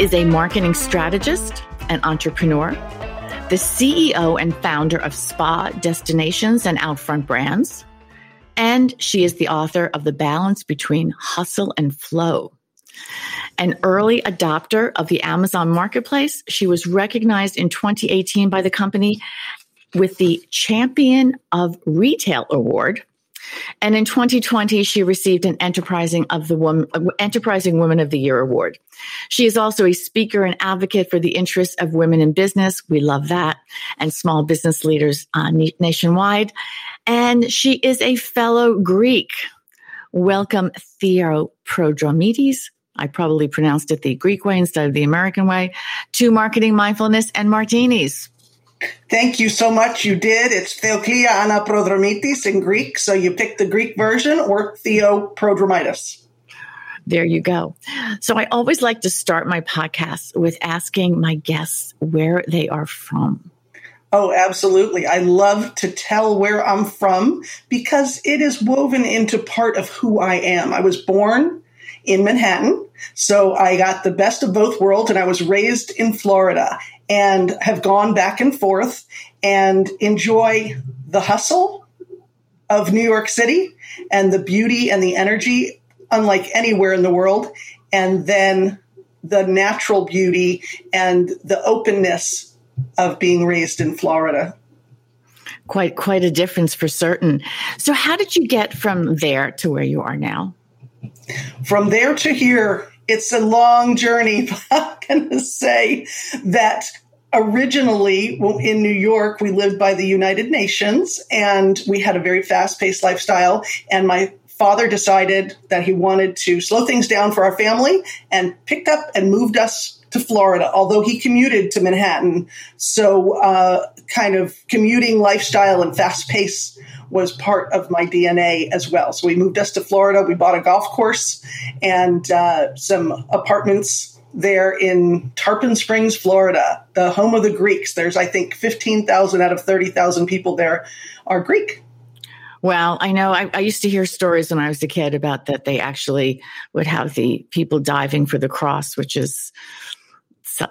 is a marketing strategist and entrepreneur, the CEO and founder of Spa Destinations and Outfront Brands, and she is the author of The Balance Between Hustle and Flow. An early adopter of the Amazon Marketplace, she was recognized in 2018 by the company with the Champion of Retail Award and in 2020, she received an Enterprising of the Woman, Enterprising Woman of the Year award. She is also a speaker and advocate for the interests of women in business. We love that and small business leaders uh, nationwide. And she is a fellow Greek. Welcome, Theo Prodromitis. I probably pronounced it the Greek way instead of the American way to marketing mindfulness and martinis. Thank you so much. You did. It's Theokia Anaprodromitis in Greek. So you picked the Greek version or Theoprodromitis. There you go. So I always like to start my podcast with asking my guests where they are from. Oh, absolutely. I love to tell where I'm from because it is woven into part of who I am. I was born in Manhattan. So I got the best of both worlds and I was raised in Florida and have gone back and forth and enjoy the hustle of New York City and the beauty and the energy unlike anywhere in the world. And then the natural beauty and the openness of being raised in Florida quite quite a difference for certain. So how did you get from there to where you are now? From there to here, it's a long journey. but I'm going to say that originally in New York, we lived by the United Nations and we had a very fast paced lifestyle. And my father decided that he wanted to slow things down for our family and picked up and moved us to Florida, although he commuted to Manhattan. So, uh, kind of commuting lifestyle and fast pace was part of my DNA as well. So we moved us to Florida. We bought a golf course and uh, some apartments there in Tarpon Springs, Florida, the home of the Greeks. There's, I think, 15,000 out of 30,000 people there are Greek. Well, I know I, I, used to hear stories when I was a kid about that they actually would have the people diving for the cross, which is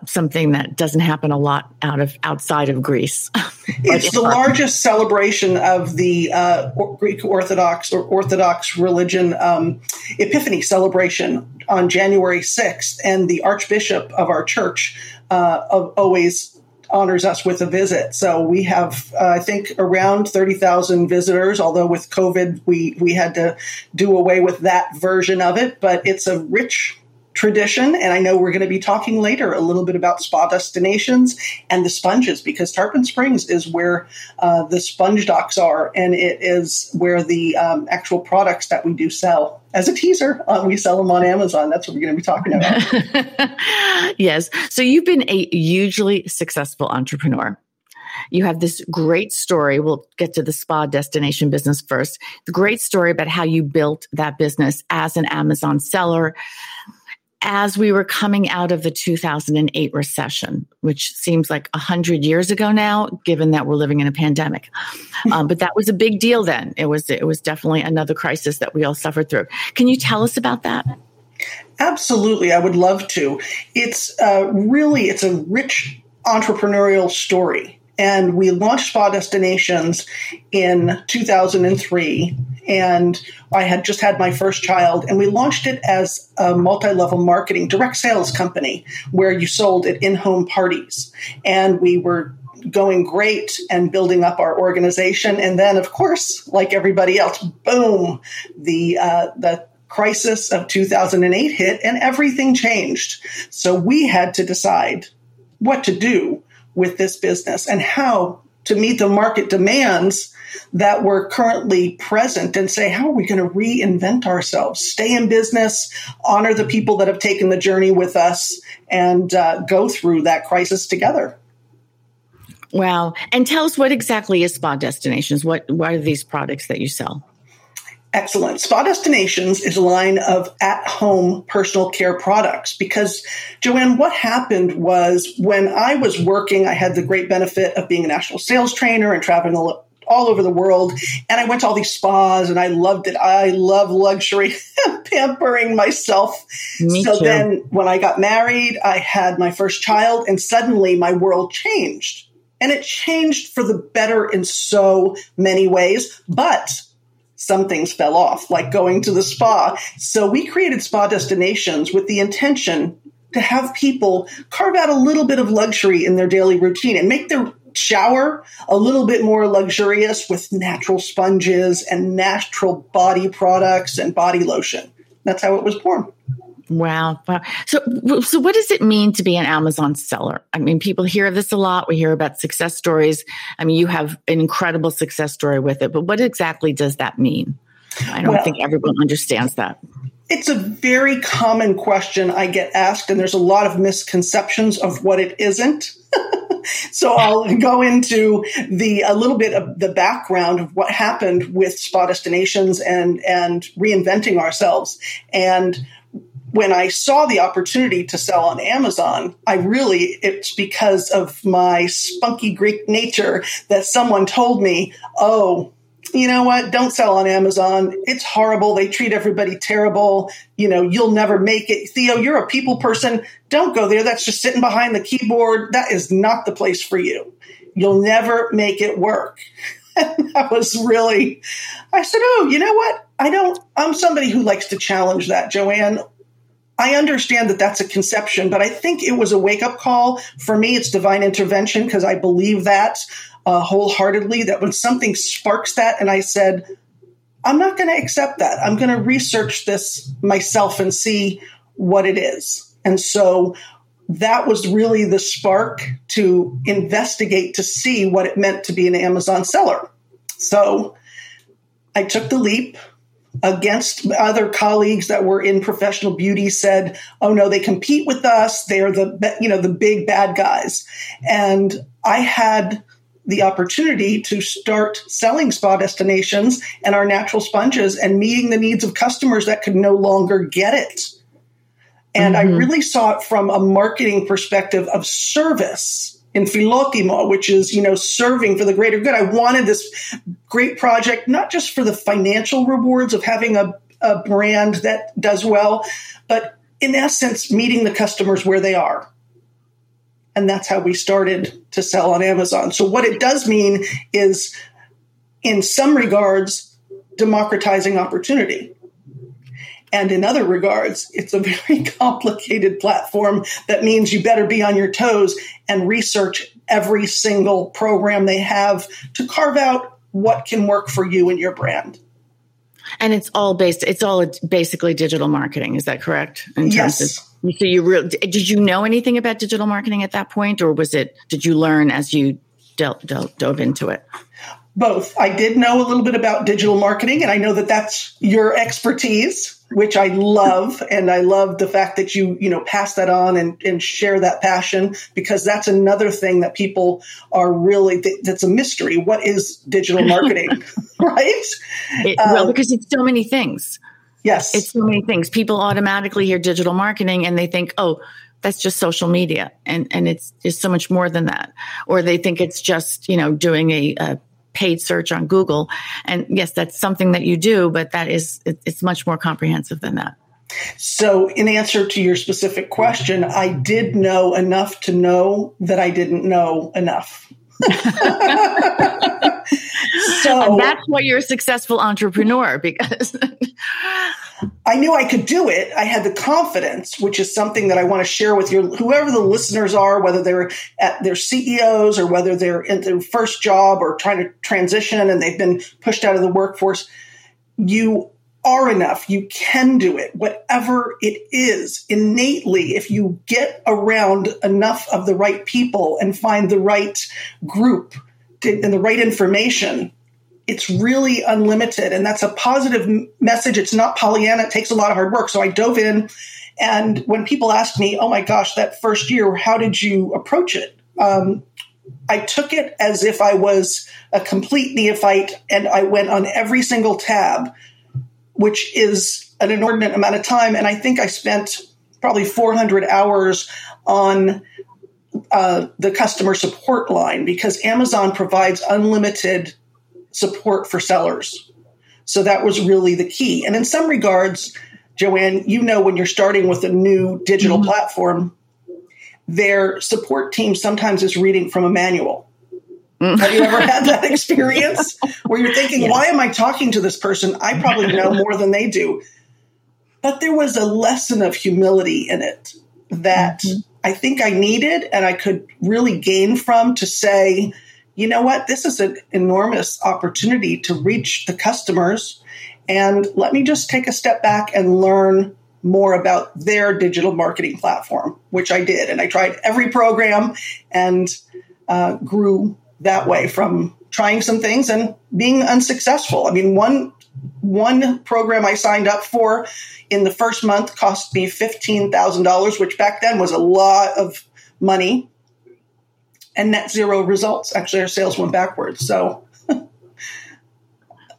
something that doesn't happen a lot out of outside of Greece. it's the largest celebration of the uh, Greek Orthodox or Orthodox religion um, Epiphany celebration on January 6th, and the Archbishop of our church uh, always honors us with a visit. So we have, uh, I think, around 30,000 visitors, although with COVID, we, we had to do away with that version of it. But it's a rich tradition. And I know we're going to be talking later a little bit about spa destinations and the sponges because Tarpon Springs is where uh, the sponge docks are, and it is where the um, actual products that we do sell. As a teaser, uh, we sell them on Amazon. That's what we're going to be talking about. yes. So you've been a hugely successful entrepreneur. You have this great story. We'll get to the spa destination business first. The great story about how you built that business as an Amazon seller as we were coming out of the 2008 recession, which seems like 100 years ago now, given that we're living in a pandemic. Um, but that was a big deal then. It was, it was definitely another crisis that we all suffered through. Can you tell us about that? Absolutely. I would love to. It's uh, really, it's a rich entrepreneurial story. And we launched Spa Destinations in 2003 and I had just had my first child, and we launched it as a multi-level marketing direct sales company where you sold at in-home parties, and we were going great and building up our organization, and then of course, like everybody else, boom, the uh, the crisis of 2008 hit, and everything changed. So we had to decide what to do with this business and how to meet the market demands that were currently present and say, how are we going to reinvent ourselves, stay in business, honor the people that have taken the journey with us, and uh, go through that crisis together. Wow. And tell us what exactly is Spa Destinations? What, what are these products that you sell? Excellent. Spa Destinations is a line of at home personal care products because, Joanne, what happened was when I was working, I had the great benefit of being a national sales trainer and traveling all, all over the world. And I went to all these spas and I loved it. I love luxury, pampering myself. Me so too. then when I got married, I had my first child, and suddenly my world changed. And it changed for the better in so many ways. But some things fell off, like going to the spa. So we created spa destinations with the intention to have people carve out a little bit of luxury in their daily routine and make their shower a little bit more luxurious with natural sponges and natural body products and body lotion. That's how it was born. Wow. So, so what does it mean to be an Amazon seller? I mean, people hear this a lot. We hear about success stories. I mean, you have an incredible success story with it, but what exactly does that mean? I don't well, think everyone understands that. It's a very common question I get asked, and there's a lot of misconceptions of what it isn't. so I'll go into the a little bit of the background of what happened with Spa Destinations and and reinventing ourselves. And when I saw the opportunity to sell on Amazon, I really, it's because of my spunky Greek nature that someone told me, oh, you know what? Don't sell on Amazon. It's horrible. They treat everybody terrible. You know, you'll never make it. Theo, you're a people person. Don't go there. That's just sitting behind the keyboard. That is not the place for you. You'll never make it work. That was really, I said, oh, you know what? I don't, I'm somebody who likes to challenge that, Joanne. I understand that that's a conception, but I think it was a wake up call. For me, it's divine intervention because I believe that uh, wholeheartedly that when something sparks that, and I said, I'm not going to accept that. I'm going to research this myself and see what it is. And so that was really the spark to investigate to see what it meant to be an Amazon seller. So I took the leap against other colleagues that were in professional beauty said, "Oh no, they compete with us. They're the you know the big bad guys." And I had the opportunity to start selling spa destinations and our natural sponges and meeting the needs of customers that could no longer get it. And mm-hmm. I really saw it from a marketing perspective of service in Philotimo, which is, you know, serving for the greater good. I wanted this great project, not just for the financial rewards of having a, a brand that does well, but in essence, meeting the customers where they are. And that's how we started to sell on Amazon. So, what it does mean is, in some regards, democratizing opportunity. And in other regards, it's a very complicated platform that means you better be on your toes and research every single program they have to carve out what can work for you and your brand. And it's all based, it's all basically digital marketing. Is that correct? In yes. Of, so you really, did you know anything about digital marketing at that point or was it, did you learn as you dove into it? Both. I did know a little bit about digital marketing and I know that that's your expertise which I love. And I love the fact that you, you know, pass that on and, and share that passion because that's another thing that people are really, that's a mystery. What is digital marketing? right? It, well, um, because it's so many things. Yes. It's so many things. People automatically hear digital marketing and they think, oh, that's just social media. And, and it's, it's so much more than that. Or they think it's just, you know, doing a, a paid search on Google. And yes, that's something that you do, but that is, it's much more comprehensive than that. So, in answer to your specific question, I did know enough to know that I didn't know enough. so and that's why you're a successful entrepreneur because I knew I could do it. I had the confidence, which is something that I want to share with your whoever the listeners are, whether they're at their CEOs or whether they're in their first job or trying to transition and they've been pushed out of the workforce. You are enough. You can do it, whatever it is innately. If you get around enough of the right people and find the right group and the right information, it's really unlimited. And that's a positive message. It's not Pollyanna. It takes a lot of hard work. So I dove in. And when people ask me, oh my gosh, that first year, how did you approach it? Um, I took it as if I was a complete neophyte and I went on every single tab, which is an inordinate amount of time. And I think I spent probably 400 hours on uh, the customer support line because Amazon provides unlimited support for sellers. So that was really the key. And in some regards, Joanne, you know, when you're starting with a new digital mm-hmm. platform, their support team sometimes is reading from a manual. Mm. Have you ever had that experience where you're thinking, yes. why am I talking to this person? I probably know more than they do. But there was a lesson of humility in it that mm-hmm. I think I needed and I could really gain from to say, you know what, this is an enormous opportunity to reach the customers. And let me just take a step back and learn more about their digital marketing platform, which I did. And I tried every program and uh, grew that way from trying some things and being unsuccessful. I mean, one one program I signed up for in the first month cost me $15,000, which back then was a lot of money and net zero results. Actually, our sales went backwards. So,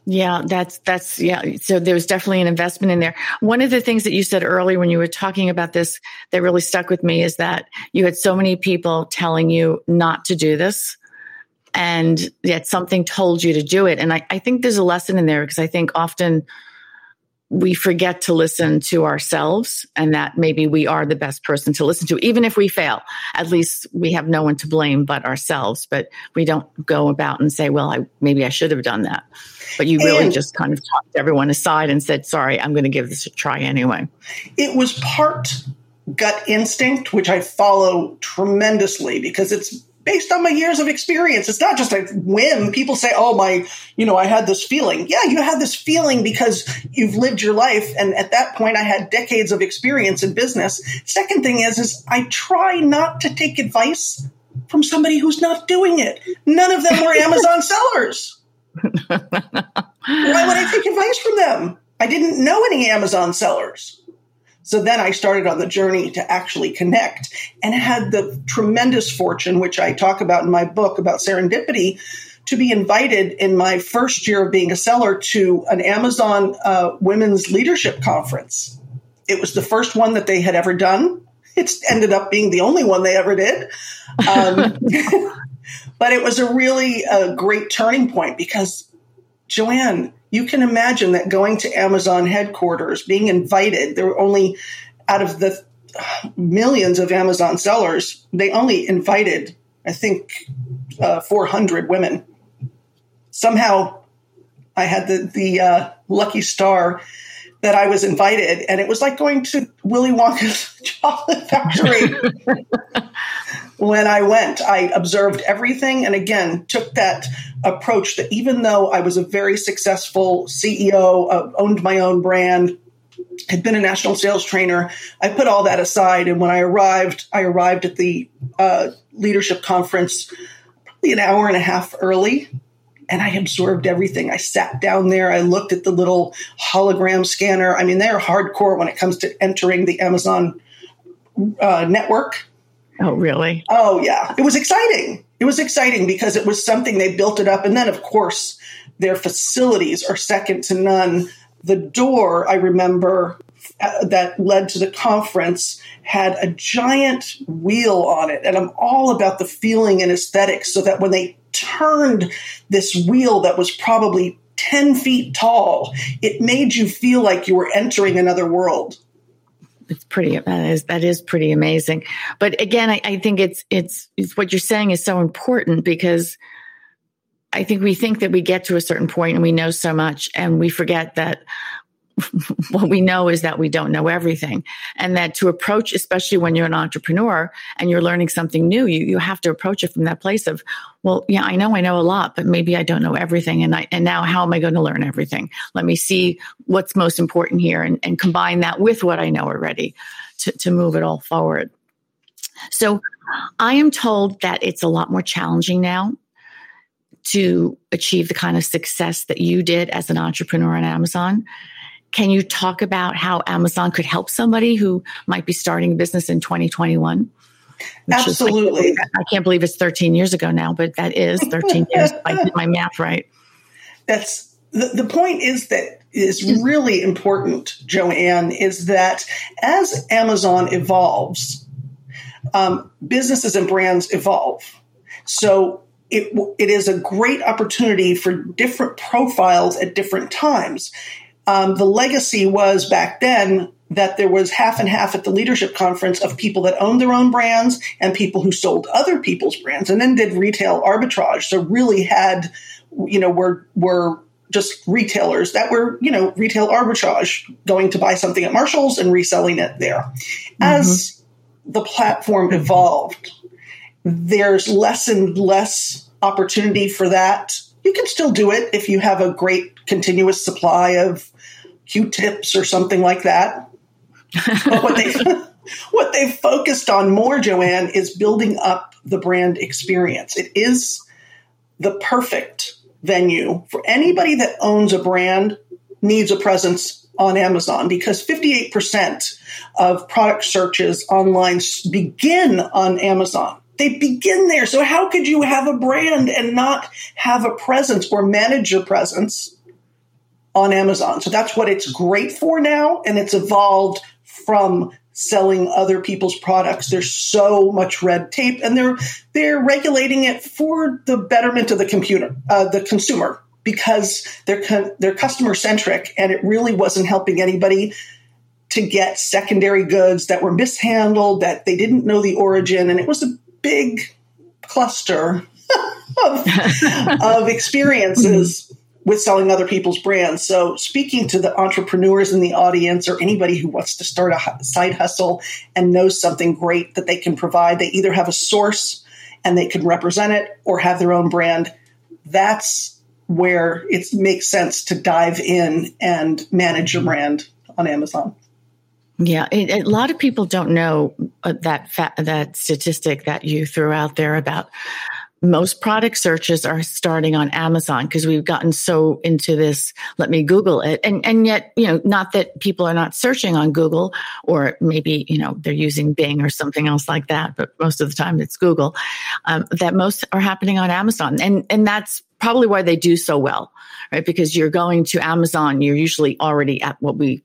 yeah, that's that's yeah. So there was definitely an investment in there. One of the things that you said earlier when you were talking about this that really stuck with me is that you had so many people telling you not to do this. And yet something told you to do it. And I, I think there's a lesson in there because I think often we forget to listen to ourselves and that maybe we are the best person to listen to even if we fail. At least we have no one to blame but ourselves but we don't go about and say well I, maybe i should have done that. But you really and just kind of talked everyone aside and said sorry i'm going to give this a try anyway. It was part gut instinct which i follow tremendously because it's based on my years of experience. It's not just a whim. People say, oh, my, you know, I had this feeling. Yeah, you had this feeling because you've lived your life. And at that point, I had decades of experience in business. Second thing is, is I try not to take advice from somebody who's not doing it. None of them were Amazon sellers. Why would I take advice from them? I didn't know any Amazon sellers. So then I started on the journey to actually connect and had the tremendous fortune, which I talk about in my book about serendipity, to be invited in my first year of being a seller to an Amazon uh, Women's Leadership Conference. It was the first one that they had ever done. It's ended up being the only one they ever did. Um, but it was a really a uh, great turning point because, Joanne, you can imagine that going to Amazon headquarters, being invited, there were only out of the millions of Amazon sellers, they only invited, I think, uh, 400 women. Somehow I had the, the uh, lucky star that I was invited, and it was like going to Willy Wonka's chocolate factory. when I went, I observed everything, and again took that approach that even though I was a very successful CEO, uh, owned my own brand, had been a national sales trainer, I put all that aside, and when I arrived, I arrived at the uh, leadership conference probably an hour and a half early and I absorbed everything. I sat down there. I looked at the little hologram scanner. I mean, they're hardcore when it comes to entering the Amazon uh, network. Oh, really? Oh, yeah. It was exciting. It was exciting because it was something they built it up. And then, of course, their facilities are second to none. The door, I remember, uh, that led to the conference had a giant wheel on it. And I'm all about the feeling and aesthetics so that when they turned this wheel that was probably 10 feet tall, it made you feel like you were entering another world. It's pretty that is that is pretty amazing. But again, I, I think it's, it's it's what you're saying is so important because I think we think that we get to a certain point and we know so much and we forget that what we know is that we don't know everything. And that to approach especially when you're an entrepreneur and you're learning something new you, you have to approach it from that place of well yeah i know i know a lot but maybe i don't know everything. And i and now how am i going to learn everything? Let me see what's most important here and, and combine that with what i know already to, to move it all forward. So i am told that it's a lot more challenging now to achieve the kind of success that you did as an entrepreneur on Amazon. Can you talk about how Amazon could help somebody who might be starting a business in 2021? Absolutely. Is, I, can't believe it's 13 years ago now, but that is 13 years. I did my math right. That's the, the point is that is really important, Joanne, is that as Amazon evolves, um, businesses and brands evolve. So it, it is a great opportunity for different profiles at different times. Um, the legacy was back then that there was half and half at the leadership conference of people that owned their own brands and people who sold other people's brands and then did retail arbitrage. So really had, you know, were were just retailers that were, you know, retail arbitrage, going to buy something at Marshall's and reselling it there. Mm-hmm. As the platform evolved, there's less and less opportunity for that. You can still do it if you have a great continuous supply of Q-tips or something like that. but what they what they've focused on more, Joanne, is building up the brand experience. It is the perfect venue for anybody that owns a brand needs a presence on Amazon because 58% of product searches online begin on Amazon. They begin there. So how could you have a brand and not have a presence or manage your presence on Amazon? So that's what it's great for now. And it's evolved from selling other people's products. There's so much red tape, and they're they're regulating it for the betterment of the computer, uh, the consumer, because they're they're customer centric, and it really wasn't helping anybody to get secondary goods that were mishandled, that they didn't know the origin, and it was a big cluster of, of experiences with selling other people's brands. So, speaking to the entrepreneurs in the audience or anybody who wants to start a side hustle and knows something great that they can provide, they either have a source and they can represent it or have their own brand. That's where it makes sense to dive in and manage your brand on Amazon. Yeah, it, a lot of people don't know uh, that fa- that statistic that you threw out there about most product searches are starting on Amazon because we've gotten so into this, let me Google it. And, and yet, you know, not that people are not searching on Google or maybe, you know, they're using Bing or something else like that, but most of the time it's Google, um, that most are happening on Amazon. And, and that's probably why they do so well, right? Because you're going to Amazon, you're usually already at what we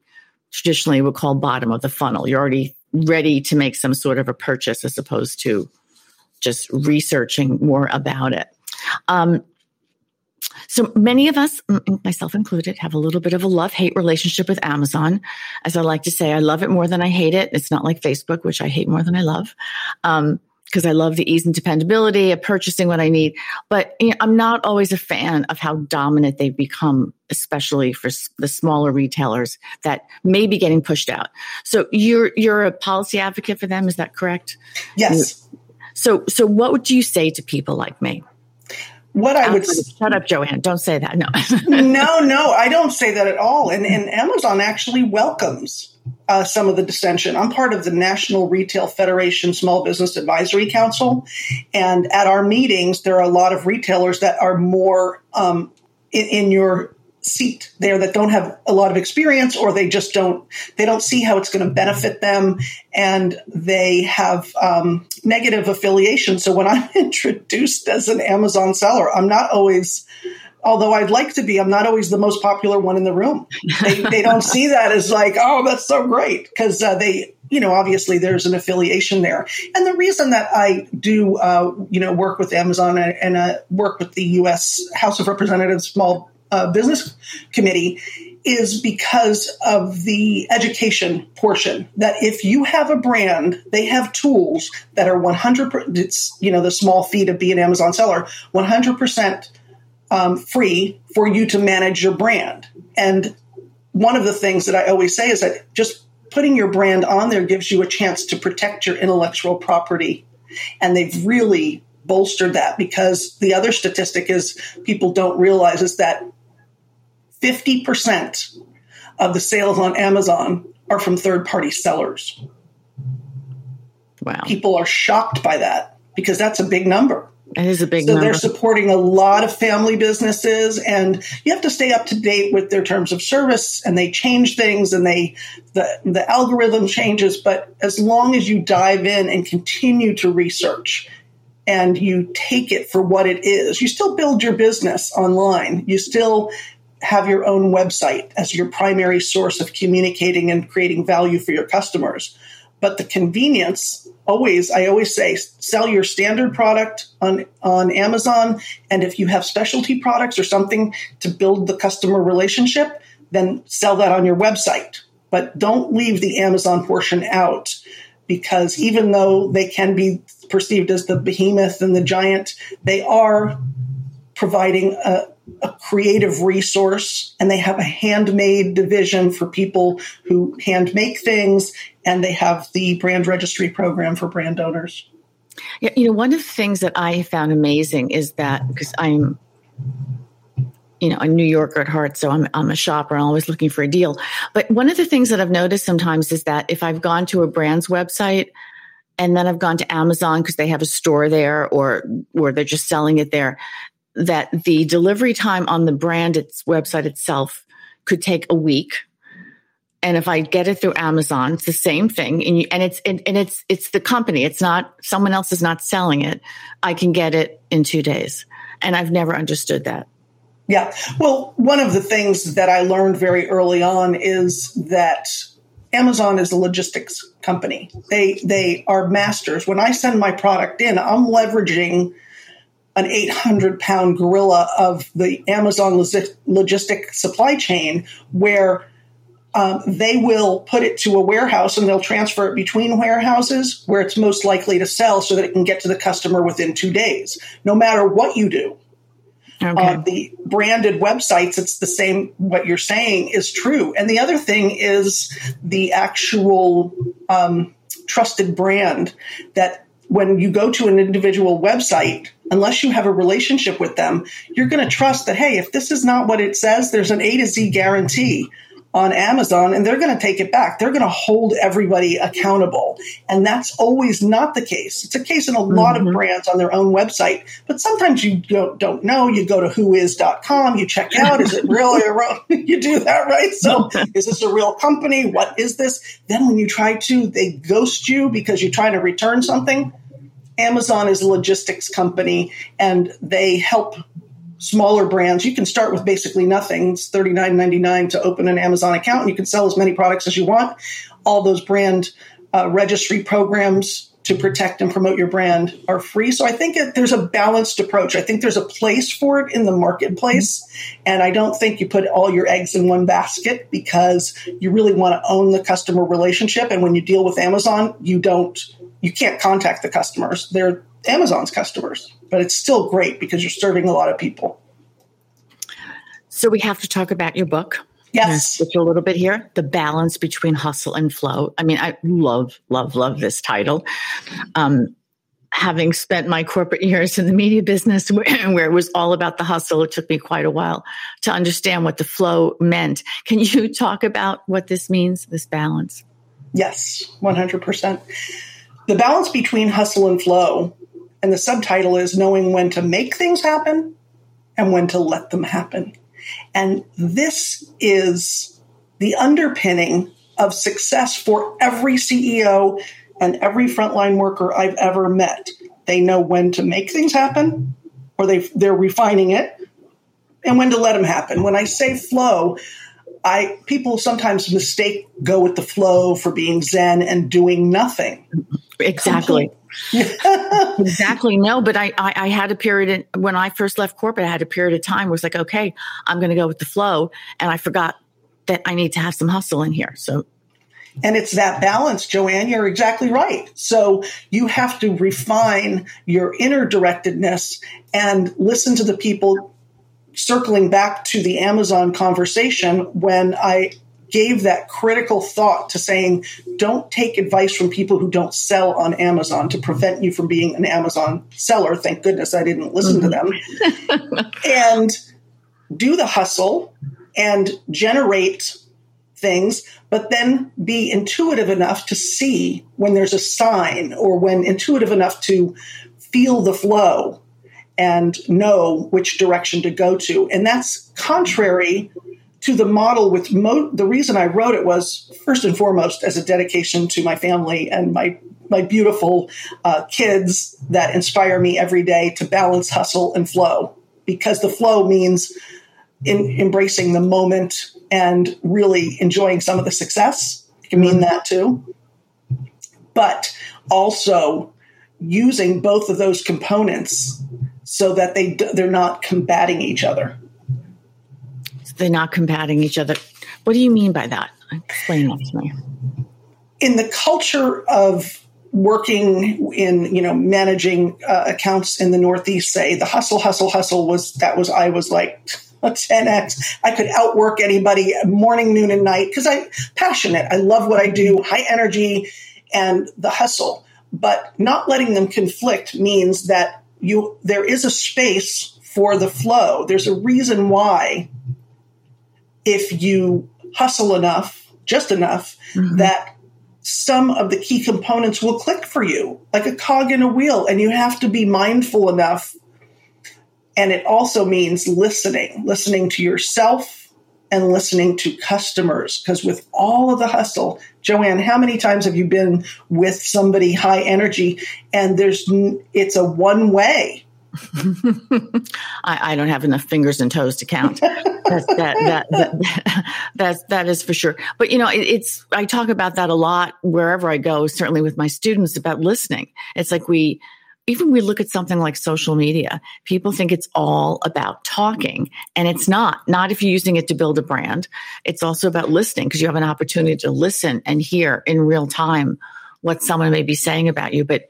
traditionally would call bottom of the funnel. You're already ready to make some sort of a purchase as opposed to just researching more about it. Um, so many of us, myself included, have a little bit of a love hate relationship with Amazon. As I like to say, I love it more than I hate it. It's not like Facebook, which I hate more than I love. Um, because I love the ease and dependability of purchasing what I need. But you know, I'm not always a fan of how dominant they've become, especially for the smaller retailers that may be getting pushed out. So you're you're a policy advocate for them, is that correct? Yes. So, so what would you say to people like me? What I would shut up, Joanne. Don't say that. No, no, no. I don't say that at all. And, and Amazon actually welcomes uh, some of the dissension. I'm part of the National Retail Federation Small Business Advisory Council, and at our meetings, there are a lot of retailers that are more um, in, in your seat there that don't have a lot of experience or they just don't they don't see how it's going to benefit them and they have um, negative affiliation. So when i'm introduced as an amazon seller i'm not always although i'd like to be i'm not always the most popular one in the room. They, they don't see that as like oh that's so great because uh, they you know obviously there's an affiliation there. And the reason that i do uh, you know work with amazon and, and uh, work with the us house of representatives small uh, business committee is because of the education portion. That if you have a brand they have tools that are 100% it's you know the small fee to be an amazon seller 100% um, free for you to manage your brand. And one of the things that i always say is that just putting your brand on there gives you a chance to protect your intellectual property. And they've really bolstered that because the other statistic is people don't realize is that 50% of the sales on Amazon are from third party sellers. Wow. People are shocked by that because that's a big number. It is a big so number. they're supporting a lot of family businesses and you have to stay up to date with their terms of service and they change things and they the the algorithm changes but as long as you dive in and continue to research and you take it for what it is you still build your business online you still have your own website as your primary source of communicating and creating value for your customers. But the convenience always i always say sell your standard product on on amazon. And if you have specialty products or something to build the customer relationship then sell that on your website. But don't leave the amazon portion out because even though they can be perceived as the behemoth and the giant they are providing a, a creative resource and they have a handmade division for people who hand make things and they have the brand registry program for brand owners. Yeah, you know one of the things that i found amazing is that because i'm you know a new yorker at heart so I'm, I'm a shopper i'm always looking for a deal. But one of the things that i've noticed sometimes is that if i've gone to a brand's website and then i've gone to amazon because they have a store there or or they're just selling it there that the delivery time on the brand its website itself could take a week and if I get it through Amazon, it's the same thing, and, you, and it's and, and, it's it's the company. It's not someone else is not selling it. I can get it in two days, and I've never understood that. Yeah, well, one of the things that I learned very early on is that Amazon is a logistics company. They they are masters. When I send my product in, I'm leveraging an 800 pound gorilla of the Amazon logistic supply chain where um, they will put it to a warehouse and they'll transfer it between warehouses where it's most likely to sell so that it can get to the customer within two days, no matter what you do. Okay. Uh, the branded websites, it's the same. What you're saying is true. And the other thing is the actual um, trusted brand that when you go to an individual website, unless you have a relationship with them, you're going to trust that, hey, if this is not what it says, there's an A to Z guarantee on Amazon and they're going to take it back. They're going to hold everybody accountable. And that's always not the case. It's a case in a lot mm-hmm. of brands on their own website, but sometimes you don't, don't know. You go to whois.com, you check out, is it really a real, you do that, right? So is this a real company? What is this? Then when you try to, they ghost you because you're trying to return something. Amazon is a logistics company and they help smaller brands. You can start with basically nothing. It's $39.99 to open an Amazon account and you can sell as many products as you want. All those brand uh, registry programs to protect and promote your brand are free. So I think it, there's a balanced approach. I think there's a place for it in the marketplace. And I don't think you put all your eggs in one basket because you really want to own the customer relationship. And when you deal with Amazon, you don't you can't contact the customers. They're Amazon's customers, but it's still great because you're serving a lot of people. So we have to talk about your book. Yes. Switch a little bit here. The balance between hustle and flow. I mean, I love, love, love this title. Um, having spent my corporate years in the media business where, where, it was all about the hustle, it took me quite a while to understand what the flow meant. Can you talk about what this means, this balance? Yes, 100%. The balance between hustle and flow, and the subtitle is knowing when to make things happen and when to let them happen. And this is the underpinning of success for every CEO and every frontline worker I've ever met. They know when to make things happen, or they they're refining it, and when to let them happen. When I say flow, I people sometimes mistake go with the flow for being zen and doing nothing. Exactly. exactly. No, but I, I, I had a period in, when I first left corporate. I had a period of time where it's like, okay, I'm going to go with the flow, and I forgot that I need to have some hustle in here. So and it's that balance, Joanne. You're exactly right. So you have to refine your inner directedness and listen to the people circling back to the Amazon conversation when I gave that critical thought to saying, don't take advice from people who don't sell on Amazon to prevent you from being an Amazon seller. Thank goodness I didn't listen mm-hmm. to them. and do the hustle and generate things, but then be intuitive enough to see when there's a sign or when intuitive enough to feel the flow and know which direction to go to. And that's contrary to the model with mo- the reason I wrote it was first and foremost as a dedication to my family and my my beautiful uh, kids that inspire me every day to balance hustle and flow because the flow means in embracing the moment and really enjoying some of the success. It can mean that too. But also using both of those components so that they they're not combating each other. They're not combating each other. What do you mean by that? Explain that to me. In the culture of working in you know managing uh, accounts in the northeast say the hustle hustle hustle was that was i was like a 10x i could outwork anybody morning noon and night because I'm passionate i love what i do high energy and the hustle but not letting them conflict means that you there is a space for the flow there's a reason why if you hustle enough just enough mm-hmm. that some of the key components will click for you like a cog in a wheel and you have to be mindful enough and it also means listening listening to yourself and listening to customers because with all of the hustle joanne how many times have you been with somebody high energy and there's it's a one way I, I, don't have enough fingers and toes to count. That's, that, that, that, that's, that is for sure. But you know, it, it's, I talk about that a lot wherever I go, certainly with my students about listening. It's like we, even we look at something like social media, people think it's all about talking and it's not, not if you're using it to build a brand. It's also about listening because you have an opportunity to listen and hear in real time what someone may be saying about you. But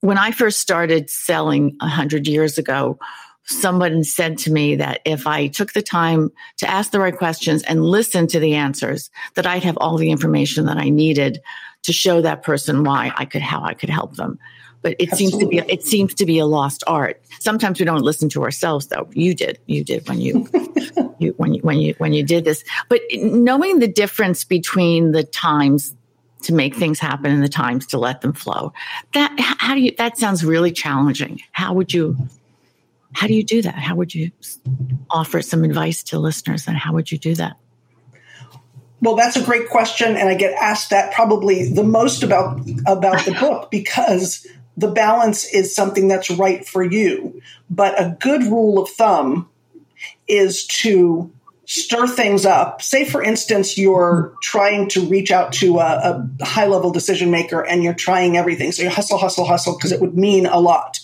when I first started selling a hundred years ago, someone said to me that if I took the time to ask the right questions and listen to the answers, that I'd have all the information that I needed to show that person why I could, how I could help them. But it Absolutely. seems to be, it seems to be a lost art. Sometimes we don't listen to ourselves though. You did, you did when you, you, when you, when you, when you did this, but knowing the difference between the times to make things happen and the times to let them flow. That how do you that sounds really challenging. How would you how do you do that? How would you offer some advice to listeners and how would you do that? Well, that's a great question and I get asked that probably the most about about the book because the balance is something that's right for you. But a good rule of thumb is to stir things up. Say, for instance, you're trying to reach out to a, a high level decision maker and you're trying everything. So you hustle, hustle, hustle, because it would mean a lot.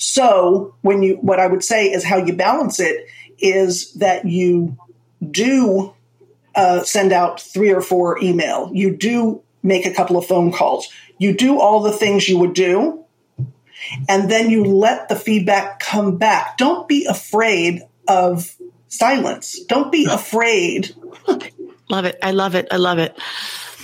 So when you, what I would say is how you balance it is that you do uh, send out three or four email. You do make a couple of phone calls. You do all the things you would do. And then you let the feedback come back. Don't be afraid of silence. Don't be afraid. love it. I love it. I love it.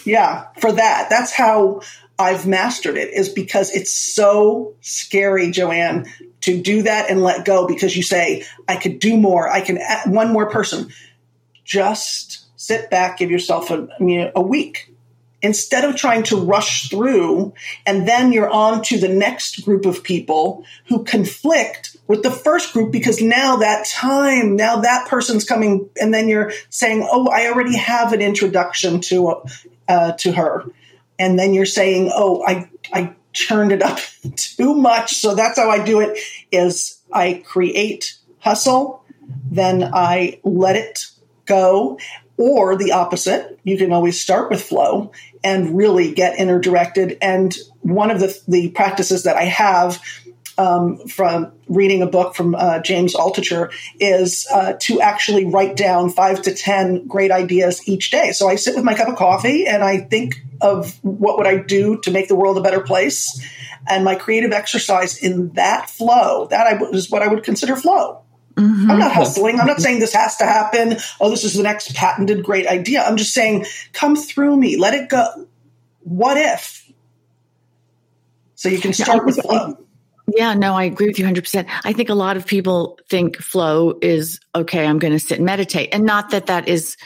Yeah, for that. That's how I've mastered it is because it's so scary, Joanne, to do that and let go because you say, I could do more. I can add one more person. Just sit back, give yourself a, a week instead of trying to rush through and then you're on to the next group of people who conflict with the first group because now that time now that person's coming and then you're saying oh i already have an introduction to uh, to her and then you're saying oh i i turned it up too much so that's how i do it is i create hustle then i let it go or the opposite, you can always start with flow and really get interdirected. And one of the, the practices that I have um, from reading a book from uh, James Altucher is uh, to actually write down five to 10 great ideas each day. So I sit with my cup of coffee and I think of what would I do to make the world a better place. And my creative exercise in that flow, that is what I would consider flow. Mm-hmm. I'm not hustling. I'm not saying this has to happen. Oh, this is the next patented great idea. I'm just saying, come through me. Let it go. What if? So you can start yeah, with flow. Yeah, no, I agree with you 100%. I think a lot of people think flow is okay, I'm going to sit and meditate. And not that that is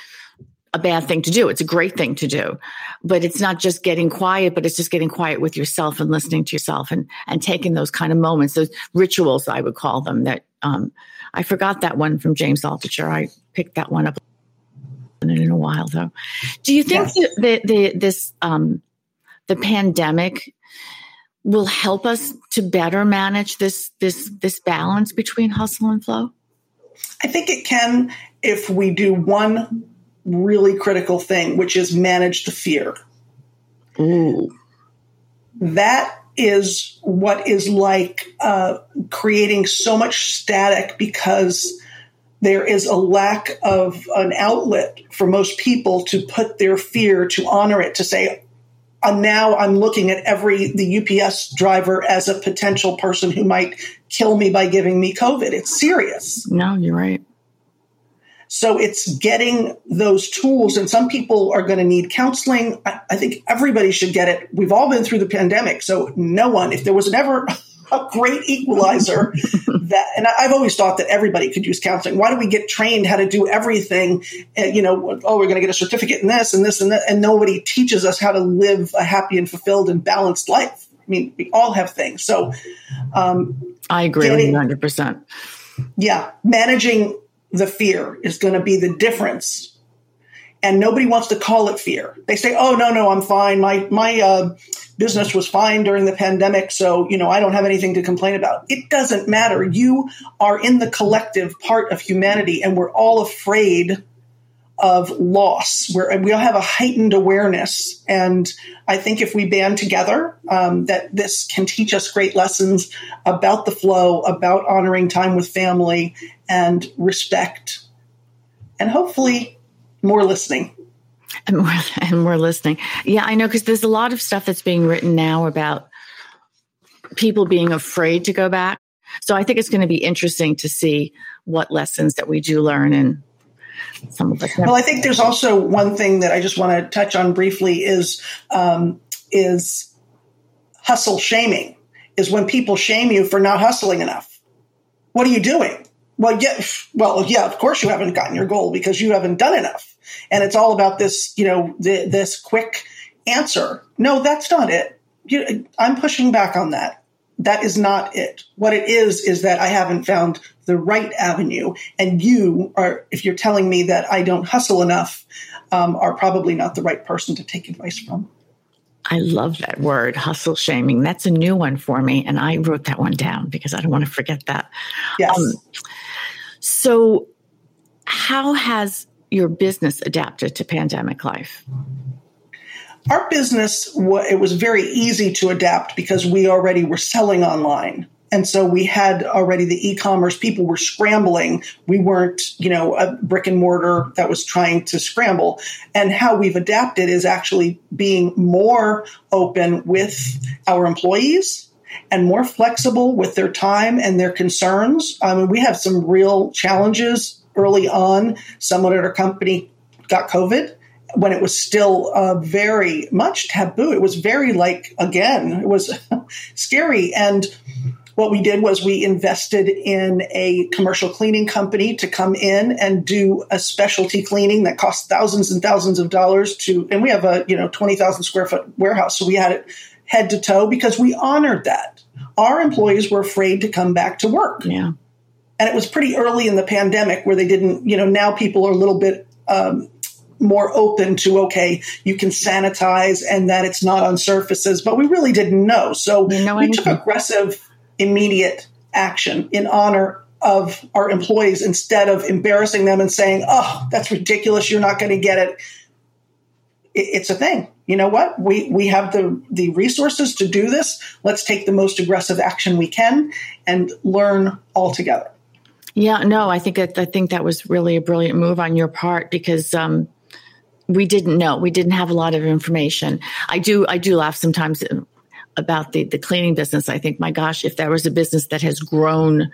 a bad thing to do. It's a great thing to do, but it's not just getting quiet, but it's just getting quiet with yourself and listening to yourself and, and taking those kind of moments, those rituals, I would call them that, um, I forgot that one from James Altucher. I picked that one up in a while though. Do you think yes. that the, this, um, the pandemic will help us to better manage this, this, this balance between hustle and flow? I think it can if we do one really critical thing, which is manage the fear. Ooh. That is what is like uh, creating so much static because there is a lack of an outlet for most people to put their fear, to honor it, to say, uh, now I'm looking at every the UPS driver as a potential person who might kill me by giving me COVID. It's serious. No, you're right. So it's getting those tools, and some people are going to need counseling. I, I, think everybody should get it. We've all been through the pandemic, so no one, if there was never a great equalizer, that, and I've always thought that everybody could use counseling. Why do we get trained how to do everything? Uh, you know, oh, we're going to get a certificate in this and this and that, and nobody teaches us how to live a happy and fulfilled and balanced life. I mean, we all have things. So, um, I agree getting, 100%. Yeah, managing the fear is going to be the difference. And nobody wants to call it fear. They say, "Oh no, no, I'm fine. My my uh, business was fine during the pandemic, so you know I don't have anything to complain about." It doesn't matter. You are in the collective part of humanity, and we're all afraid of loss where we all have a heightened awareness and i think if we band together um, that this can teach us great lessons about the flow about honoring time with family and respect and hopefully more listening and more, and more listening yeah i know because there's a lot of stuff that's being written now about people being afraid to go back so i think it's going to be interesting to see what lessons that we do learn and some of us. Well, I think there's also one thing that I just want to touch on briefly is um, is hustle shaming. Is when people shame you for not hustling enough. What are you doing? Well, yeah, well, yeah. Of course, you haven't gotten your goal because you haven't done enough, and it's all about this, you know, the, this quick answer. No, that's not it. You, I'm pushing back on that. That is not it. What it is is that I haven't found the right avenue. And you are, if you're telling me that I don't hustle enough, um, are probably not the right person to take advice from. I love that word, hustle shaming. That's a new one for me. And I wrote that one down because I don't want to forget that. Yes. Um, so, how has your business adapted to pandemic life? Our business, it was very easy to adapt because we already were selling online. And so we had already the e-commerce people were scrambling. We weren't, you know, a brick and mortar that was trying to scramble. And how we've adapted is actually being more open with our employees and more flexible with their time and their concerns. I mean, we have some real challenges early on. Someone at our company got COVID when it was still uh, very much taboo. It was very like, again, it was scary. And what we did was we invested in a commercial cleaning company to come in and do a specialty cleaning that cost thousands and thousands of dollars to and we have a you know 20,000 square foot warehouse so we had it head to toe because we honored that our employees were afraid to come back to work yeah and it was pretty early in the pandemic where they didn't you know now people are a little bit um, more open to okay you can sanitize and that it's not on surfaces but we really didn't know so we anything. took aggressive immediate action in honor of our employees instead of embarrassing them and saying, oh, that's ridiculous. You're not going to get it. It's a thing. You know what? We, we have the, the resources to do this. Let's take the most aggressive action we can and learn all together. Yeah, no, I think that, I think that was really a brilliant move on your part because, um, we didn't know. We didn't have a lot of information. I do. I do laugh sometimes about the, the cleaning business. I think, my gosh, if there was a business that has grown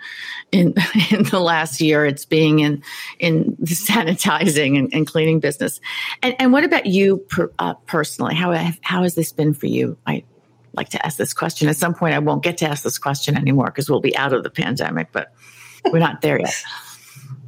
in in the last year, it's being in in the sanitizing and, and cleaning business. And, and what about you per, uh, personally? How how has this been for you? I like to ask this question. At some point, I won't get to ask this question anymore because we'll be out of the pandemic, but we're not there yet.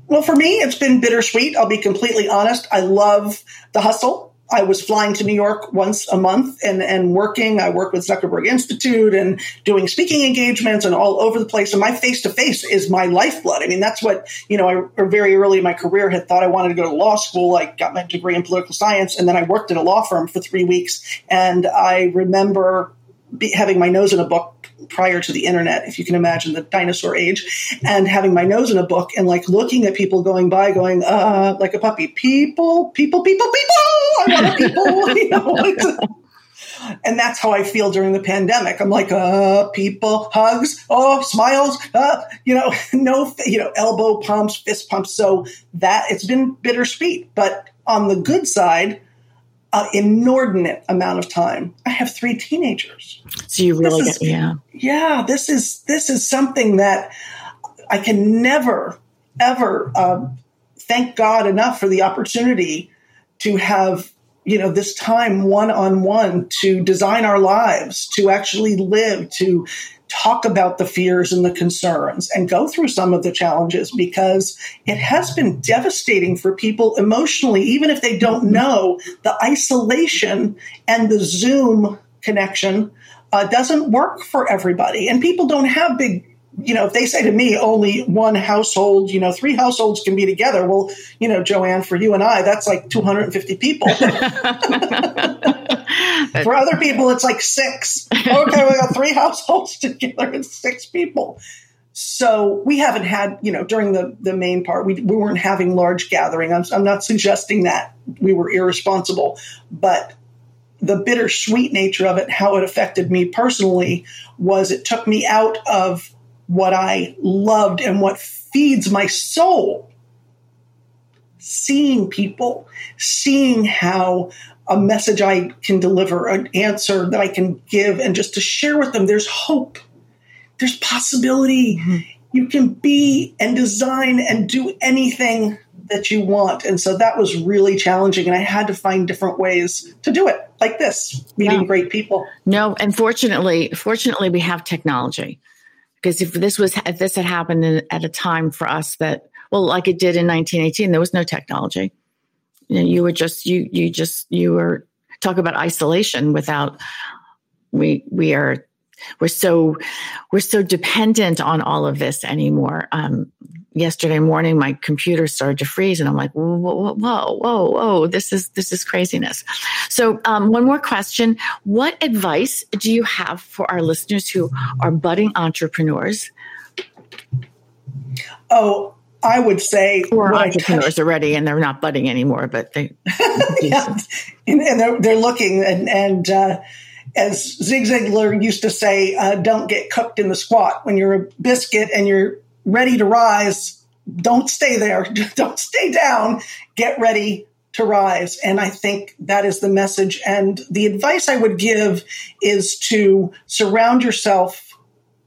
Well, for me, it's been bittersweet. I'll be completely honest. I love the hustle. I was flying to New York once a month and, and working. I work with Zuckerberg Institute and doing speaking engagements and all over the place. And my face to face is my lifeblood. I mean, that's what, you know, I very early in my career had thought I wanted to go to law school. I got my degree in political science and then I worked at a law firm for three weeks. And I remember be, having my nose in a book prior to the internet, if you can imagine the dinosaur age, and having my nose in a book and like looking at people going by, going, uh, like a puppy, people, people, people, people, I want people, you know. and that's how I feel during the pandemic. I'm like, uh, people, hugs, oh, smiles, uh, you know, no, you know, elbow pumps, fist pumps. So that it's been bittersweet. But on the good side, an inordinate amount of time. I have three teenagers. So you really is, yeah. Yeah, this is this is something that I can never ever uh, thank God enough for the opportunity to have you know this time one on one to design our lives, to actually live, to talk about the fears and the concerns and go through some of the challenges because it has been devastating for people emotionally, even if they don't know the isolation and the Zoom connection uh, doesn't work for everybody. And people don't have big you know, if they say to me only one household, you know, three households can be together, well, you know, Joanne, for you and I, that's like 250 people. For other people, it's like six. Okay, we got three households together and six people. So we haven't had, you know, during the, the main part, we, we weren't having large gathering. I'm, I'm not suggesting that we were irresponsible, but the bittersweet nature of it, how it affected me personally, was it took me out of what I loved and what feeds my soul. Seeing people, seeing how a message I can deliver, an answer that I can give, and just to share with them there's hope, there's possibility. Mm-hmm. You can be and design and do anything that you want. And so that was really challenging. And I had to find different ways to do it, like this, meeting yeah. great people. No, and fortunately, fortunately, we have technology. Because if this was if this had happened in, at a time for us that well, like it did in 1918, there was no technology. You know, you were just you you just you were talk about isolation without we we are we're so we're so dependent on all of this anymore. Um, yesterday morning, my computer started to freeze, and I'm like, whoa, whoa, whoa, whoa, whoa! This is this is craziness. So, um, one more question: What advice do you have for our listeners who are budding entrepreneurs? Oh, I would say or entrepreneurs already, and they're not budding anymore, but they yeah. and, and, they're, they're looking and and uh, as Zig Ziglar used to say, uh, don't get cooked in the squat. When you're a biscuit and you're ready to rise, don't stay there. don't stay down. Get ready to rise. And I think that is the message. And the advice I would give is to surround yourself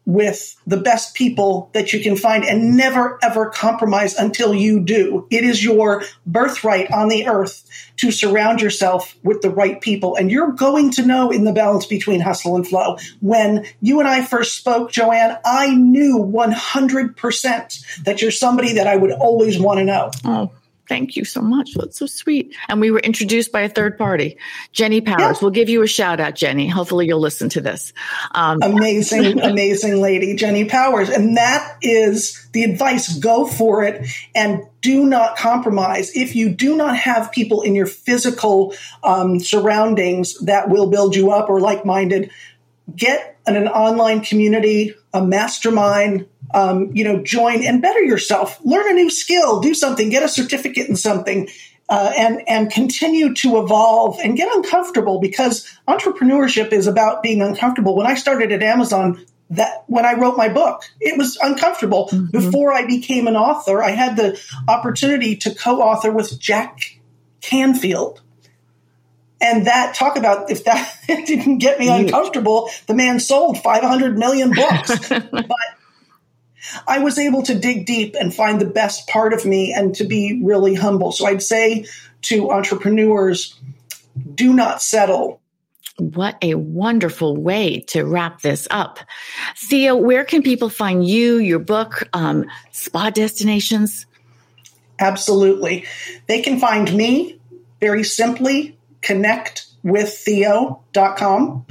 with the best people that you can find and never ever compromise until you do. It is your birthright on the earth to surround yourself with the right people. And you're going to know in the balance between hustle and flow. When you and I first spoke, Joanne, I knew 100% that you're somebody that I would always want to know. Oh, Thank you so much. That's so sweet. And we were introduced by a third party, Jenny Powers. Yeah. We'll give you a shout out, Jenny. Hopefully, you'll listen to this. Um, amazing, amazing lady, Jenny Powers. And that is the advice go for it and do not compromise. If you do not have people in your physical um, surroundings that will build you up or like minded, get an, an online community, a mastermind, um, you know, join and better yourself, learn a new skill, do something, get a certificate in something, uh, and and continue to evolve and get uncomfortable because entrepreneurship is about being uncomfortable. When I started at Amazon, that when I wrote my book, it was uncomfortable. Mm-hmm. Before I became an author, I had the opportunity to co-author with Jack Canfield. And that talk about if that didn't get me uncomfortable, the man sold 500 million books. but I was able to dig deep and find the best part of me and to be really humble. So I'd say to entrepreneurs, do not settle. What a wonderful way to wrap this up. Theo, where can people find you, your book, um, spa destinations? Absolutely. They can find me very simply connectwiththeo.com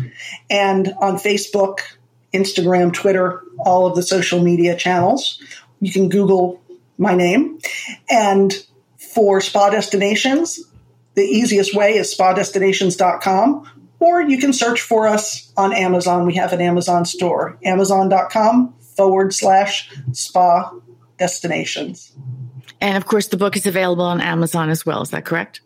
and on Facebook, Instagram, Twitter, all of the social media channels. You can Google my name. And for spa destinations, the easiest way is spadestinations.com, or you can search for us on Amazon. We have an Amazon store, amazon.com forward slash spa destinations. And of course, the book is available on Amazon as well. Is that correct?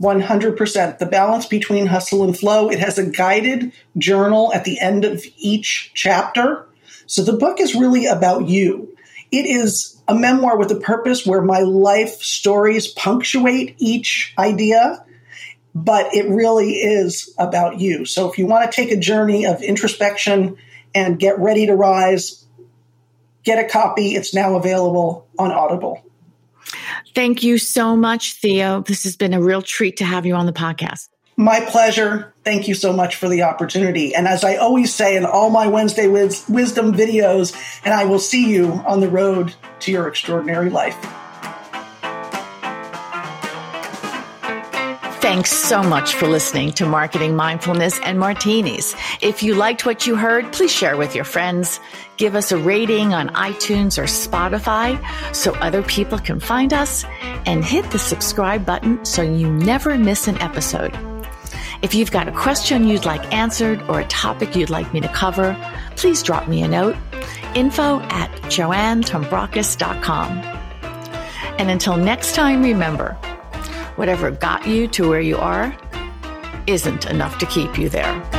100%. The balance between hustle and flow. It has a guided journal at the end of each chapter. So the book is really about you. It is a memoir with a purpose where my life stories punctuate each idea, but it really is about you. So if you want to take a journey of introspection and get ready to rise, get a copy. It's now available on Audible. Thank you so much, Theo. This has been a real treat to have you on the podcast. My pleasure. Thank you so much for the opportunity. And as I always say in all my Wednesday wisdom videos, and I will see you on the road to your extraordinary life. Thanks so much for listening to Marketing Mindfulness and Martinis. If you liked what you heard, please share with your friends. Give us a rating on iTunes or Spotify so other people can find us and hit the subscribe button so you never miss an episode. If you've got a question you'd like answered or a topic you'd like me to cover, please drop me a note. Info at joannetombrakos.com. And until next time, remember, Whatever got you to where you are isn't enough to keep you there.